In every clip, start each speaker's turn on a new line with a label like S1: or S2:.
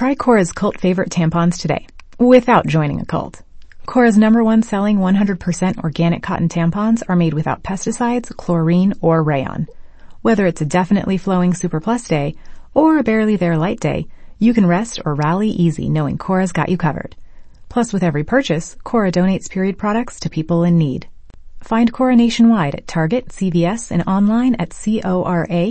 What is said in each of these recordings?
S1: Try Cora's cult favorite tampons today, without joining a cult. Cora's number one selling 100% organic cotton tampons are made without pesticides, chlorine, or rayon. Whether it's a definitely flowing Super Plus day or a barely there light day, you can rest or rally easy knowing Cora's got you covered. Plus with every purchase, Cora donates period products to people in need. Find Cora nationwide at Target, CVS, and online at cora.life.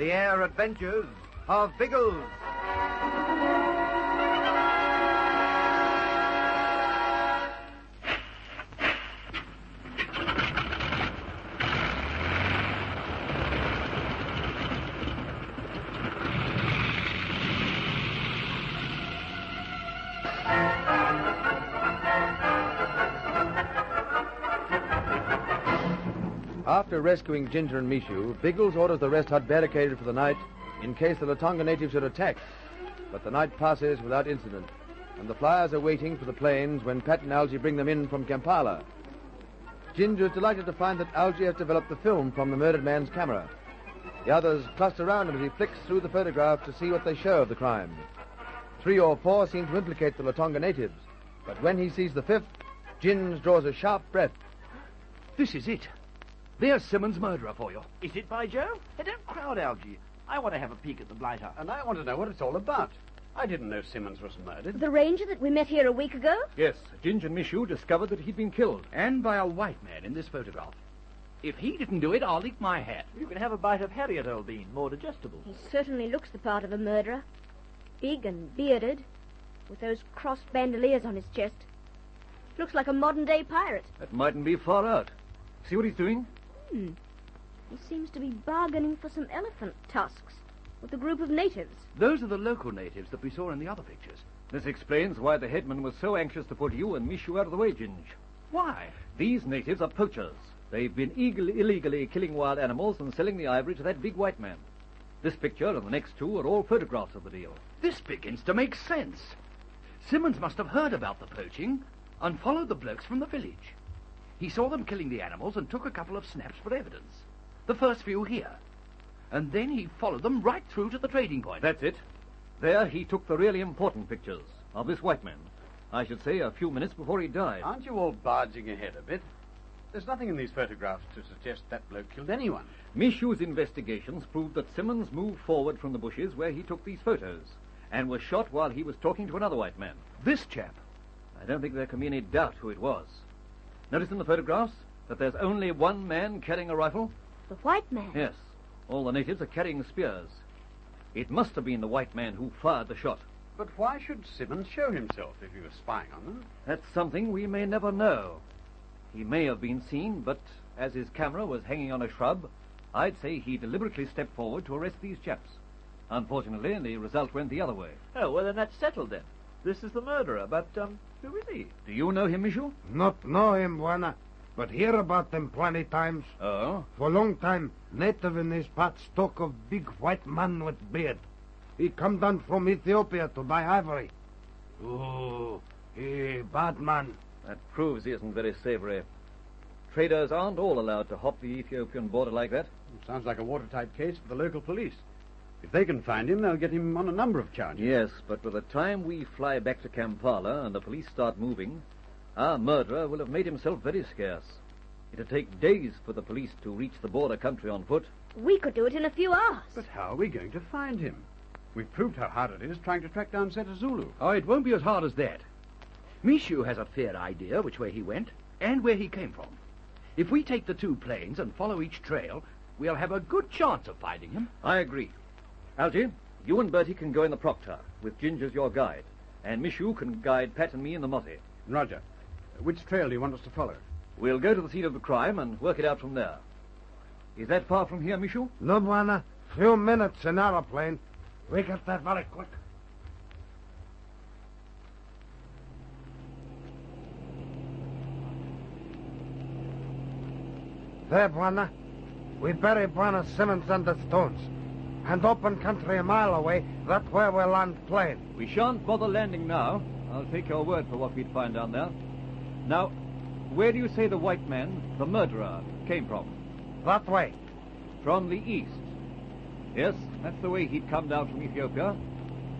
S2: The Air Adventures of Biggles. After rescuing Ginger and Mishu, Biggles orders the rest hut barricaded for the night in case the Latonga natives should attack. But the night passes without incident, and the flyers are waiting for the planes when Pat and Algy bring them in from Kampala. Ginger is delighted to find that Algy has developed the film from the murdered man's camera. The others cluster around him as he flicks through the photographs to see what they show of the crime. Three or four seem to implicate the Latonga natives, but when he sees the fifth, Gins draws a sharp breath.
S3: This is it. There's Simmons' murderer for you.
S4: Is it by Joe? Hey, don't crowd, Algy. I want to have a peek at the blighter.
S5: And I want to know what it's all about. I didn't know Simmons was murdered.
S6: The ranger that we met here a week ago?
S7: Yes, Ginge and Mishu discovered that he'd been killed.
S3: And by a white man in this photograph. If he didn't do it, I'll eat my hat.
S4: You can have a bite of Harriet, old bean. More digestible.
S6: He certainly looks the part of a murderer. Big and bearded, with those crossed bandoliers on his chest. Looks like a modern-day pirate.
S7: That mightn't be far out. See what he's doing?
S6: Hmm. He seems to be bargaining for some elephant tusks with a group of natives.
S3: Those are the local natives that we saw in the other pictures.
S7: This explains why the headman was so anxious to put you and Mishu out of the way, Ginge.
S3: Why?
S7: These natives are poachers. They've been illegally killing wild animals and selling the ivory to that big white man. This picture and the next two are all photographs of the deal.
S3: This begins to make sense. Simmons must have heard about the poaching and followed the blokes from the village. He saw them killing the animals and took a couple of snaps for evidence. The first few here. And then he followed them right through to the trading point.
S7: That's it. There he took the really important pictures of this white man. I should say a few minutes before he died.
S5: Aren't you all barging ahead a bit? There's nothing in these photographs to suggest that bloke killed anyone.
S7: Mishu's investigations proved that Simmons moved forward from the bushes where he took these photos and was shot while he was talking to another white man.
S3: This chap.
S7: I don't think there can be any doubt who it was. Notice in the photographs that there's only one man carrying a rifle?
S6: The white man?
S7: Yes. All the natives are carrying spears. It must have been the white man who fired the shot.
S5: But why should Simmons show himself if he was spying on them?
S7: That's something we may never know. He may have been seen, but as his camera was hanging on a shrub, I'd say he deliberately stepped forward to arrest these chaps. Unfortunately, the result went the other way.
S4: Oh, well, then that's settled then. This is the murderer, but, um, who is he?
S7: Do you know him, Mishu?
S8: Not know him, Bwana, but hear about them plenty times.
S7: Oh?
S8: For a long time, native in these parts talk of big white man with beard. He come down from Ethiopia to buy ivory. Oh, he bad man.
S7: That proves he isn't very savory. Traders aren't all allowed to hop the Ethiopian border like that.
S5: Sounds like a watertight case for the local police. If they can find him, they'll get him on a number of charges.
S7: Yes, but by the time we fly back to Kampala and the police start moving, our murderer will have made himself very scarce. It'd take days for the police to reach the border country on foot.
S6: We could do it in a few hours.
S5: But how are we going to find him? We've proved how hard it is trying to track down Zeta Zulu.
S3: Oh, it won't be as hard as that. Mishu has a fair idea which way he went and where he came from. If we take the two planes and follow each trail, we'll have a good chance of finding him.
S7: I agree. Algy, you and Bertie can go in the Proctor, with Ginger as your guide. and Michu can guide Pat and me in the mozzie.
S5: Roger. Which trail do you want us to follow?
S7: We'll go to the scene of the crime and work it out from there. Is that far from here, Michu?
S8: No, Bwana. Few minutes in aeroplane. We get there very quick. There, Bwana. We bury Bwana Simmons under stones. And open country a mile away, that's where we'll land plane.
S7: We shan't bother landing now. I'll take your word for what we'd find down there. Now, where do you say the white man, the murderer, came from?
S8: That way.
S7: From the east. Yes, that's the way he'd come down from Ethiopia.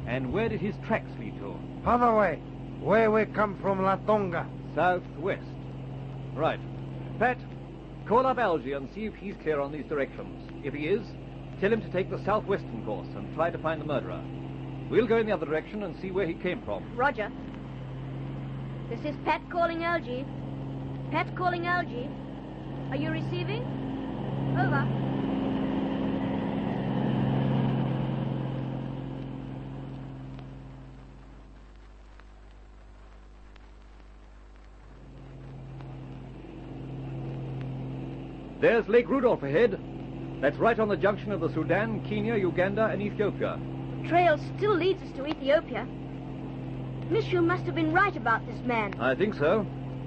S7: And where did his tracks lead to?
S8: Other way. Where we come from Latonga.
S7: Southwest. Right. Pat, call up Algy and see if he's clear on these directions. If he is, tell him to take the southwestern course and try to find the murderer. We'll go in the other direction and see where he came from.
S6: Roger. This is Pat calling Algy. Pat calling Algy. Are you receiving? Over.
S7: There's Lake Rudolf ahead. That's right on the junction of the Sudan, Kenya, Uganda, and Ethiopia.
S6: The trail still leads us to Ethiopia. Monsieur must have been right about this man.
S7: I think so.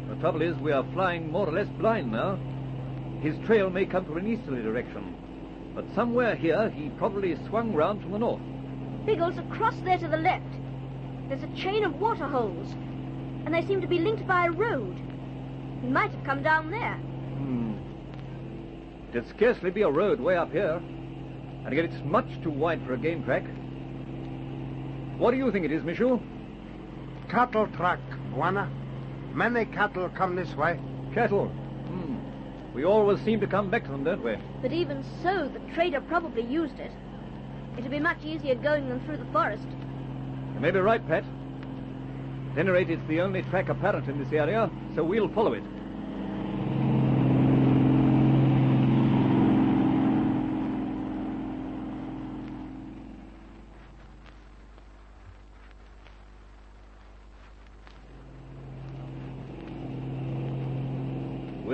S7: The trouble is, we are flying more or less blind now. His trail may come from an easterly direction, but somewhere here he probably swung round from the north.
S6: Biggles, across there to the left, there's a chain of water holes, and they seem to be linked by a road. He might have come down there.
S7: Hmm. It'd scarcely be a road way up here. And again, it's much too wide for a game track. What do you think it is, Michu?
S8: Cattle track, Bwana. Many cattle come this way.
S7: Cattle? Hmm. We always seem to come back to them, don't we?
S6: But even so, the trader probably used it. It'd be much easier going than through the forest.
S7: You may be right, Pat. At any rate, it's the only track apparent in this area, so we'll follow it.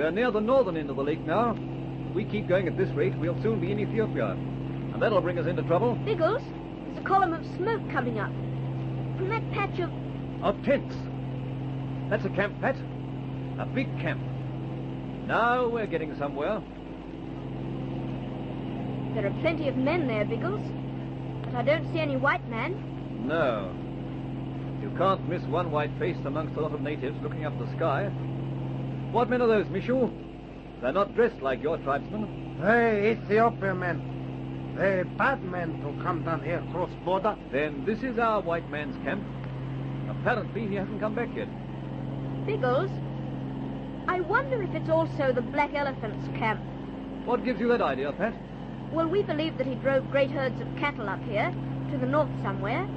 S7: We're near the northern end of the lake now. If we keep going at this rate, we'll soon be in Ethiopia. And that'll bring us into trouble.
S6: Biggles, there's a column of smoke coming up. From that patch of...
S7: Of tents. That's a camp, Pat. A big camp. Now we're getting somewhere.
S6: There are plenty of men there, Biggles. But I don't see any white man.
S7: No. You can't miss one white face amongst a lot of natives looking up the sky. What men are those, Michu? They're not dressed like your tribesmen.
S8: They Ethiopian men. They bad men to come down here cross border.
S7: Then this is our white man's camp. Apparently he hasn't come back yet.
S6: Biggles, I wonder if it's also the Black Elephant's camp.
S7: What gives you that idea, Pat?
S6: Well, we believe that he drove great herds of cattle up here, to the north somewhere.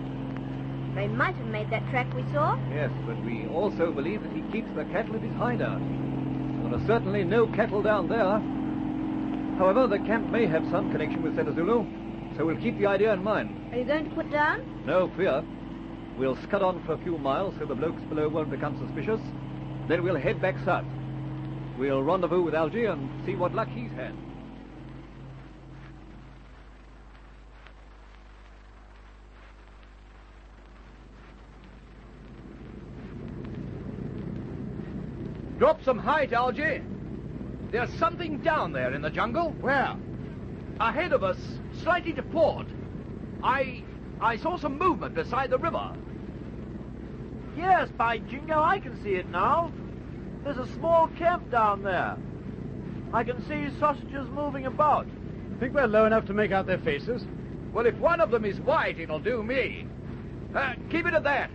S6: They might have made that track we saw.
S7: Yes, but we also believe that he keeps the cattle at his hideout. There are certainly no cattle down there. However, the camp may have some connection with Zulu, so we'll keep the idea in mind.
S6: Are you going to put down?
S7: No fear. We'll scud on for a few miles so the blokes below won't become suspicious. Then we'll head back south. We'll rendezvous with Algy and see what luck he's had.
S3: Drop some height, Algy. There's something down there in the jungle.
S8: Where?
S3: Ahead of us, slightly to port. I... I saw some movement beside the river.
S4: Yes, by jingo, I can see it now. There's a small camp down there. I can see sausages moving about.
S5: Think we're low enough to make out their faces?
S3: Well, if one of them is white, it'll do me. Uh, keep it at that.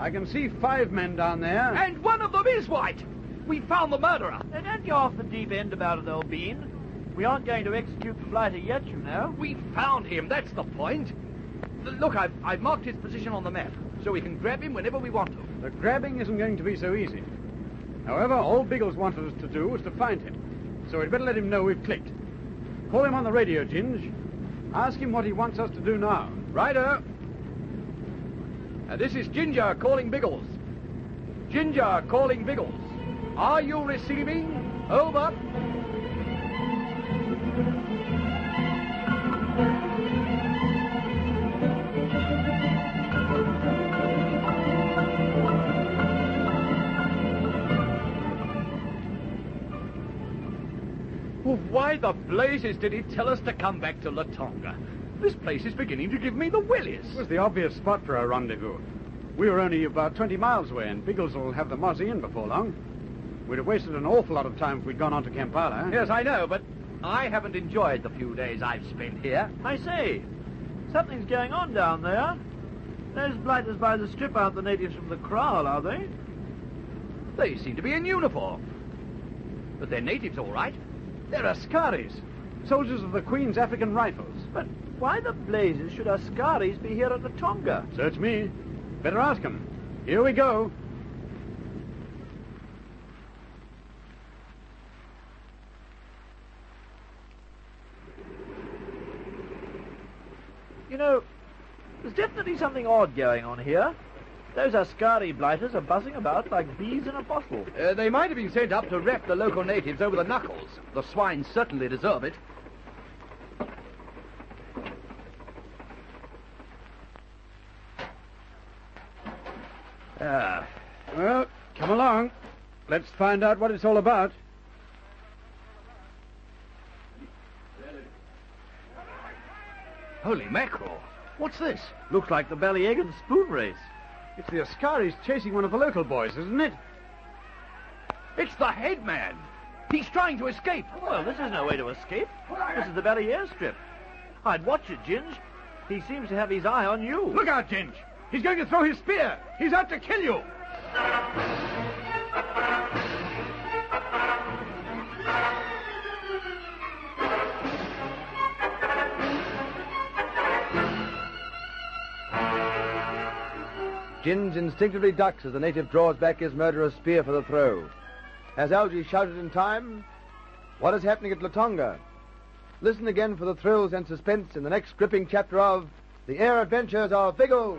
S5: I can see five men down there.
S3: And one of them is white. We found the murderer.
S4: Now, don't go off the deep end about it, old bean. We aren't going to execute the blighter yet, you know.
S3: We found him. That's the point. Look, I've, I've marked his position on the map, so we can grab him whenever we want to.
S5: The grabbing isn't going to be so easy. However, all Biggles wanted us to do was to find him. So we'd better let him know we've clicked. Call him on the radio, Ginge. Ask him what he wants us to do now.
S3: Righto. Uh, this is Ginger calling Biggles. Ginger calling Biggles. Are you receiving? Over. Why the blazes did he tell us to come back to Latonga? This place is beginning to give me the willies.
S5: It was the obvious spot for our rendezvous. We were only about 20 miles away, and Biggles will have the Mozzie in before long. We'd have wasted an awful lot of time if we'd gone on to Kampala.
S3: Yes, I know, but I haven't enjoyed the few days I've spent here.
S4: I say, something's going on down there. Those blighters by the strip aren't the natives from the kraal, are they?
S3: They seem to be in uniform. But they're natives, all right. They're Askaris.
S5: Soldiers of the Queen's African Rifles.
S4: But why the blazes should Askaris be here at Latonga?
S5: Search me. Better ask him. Here we go.
S4: You know, there's definitely something odd going on here. Those Askari blighters are buzzing about like bees in a bottle.
S3: Uh, they might have been sent up to rep the local natives over the knuckles. The swine certainly deserve it.
S5: Ah. Well, come along. Let's find out what it's all about.
S3: Holy mackerel. What's this?
S4: Looks like the Ballyegan spoon race.
S5: It's the Askaris chasing one of the local boys, isn't it?
S3: It's the headman. He's trying to escape.
S4: Well, this is no way to escape. This is the Valley airstrip. I'd watch it, Ginge. He seems to have his eye on you.
S3: Look out, Ginge. He's going to throw his spear. He's out to kill you.
S2: Ginge instinctively ducks as the native draws back his murderous spear for the throw. Has Algy shouted in time? What is happening at Latonga? Listen again for the thrills and suspense in the next gripping chapter of The Air Adventures of Biggles.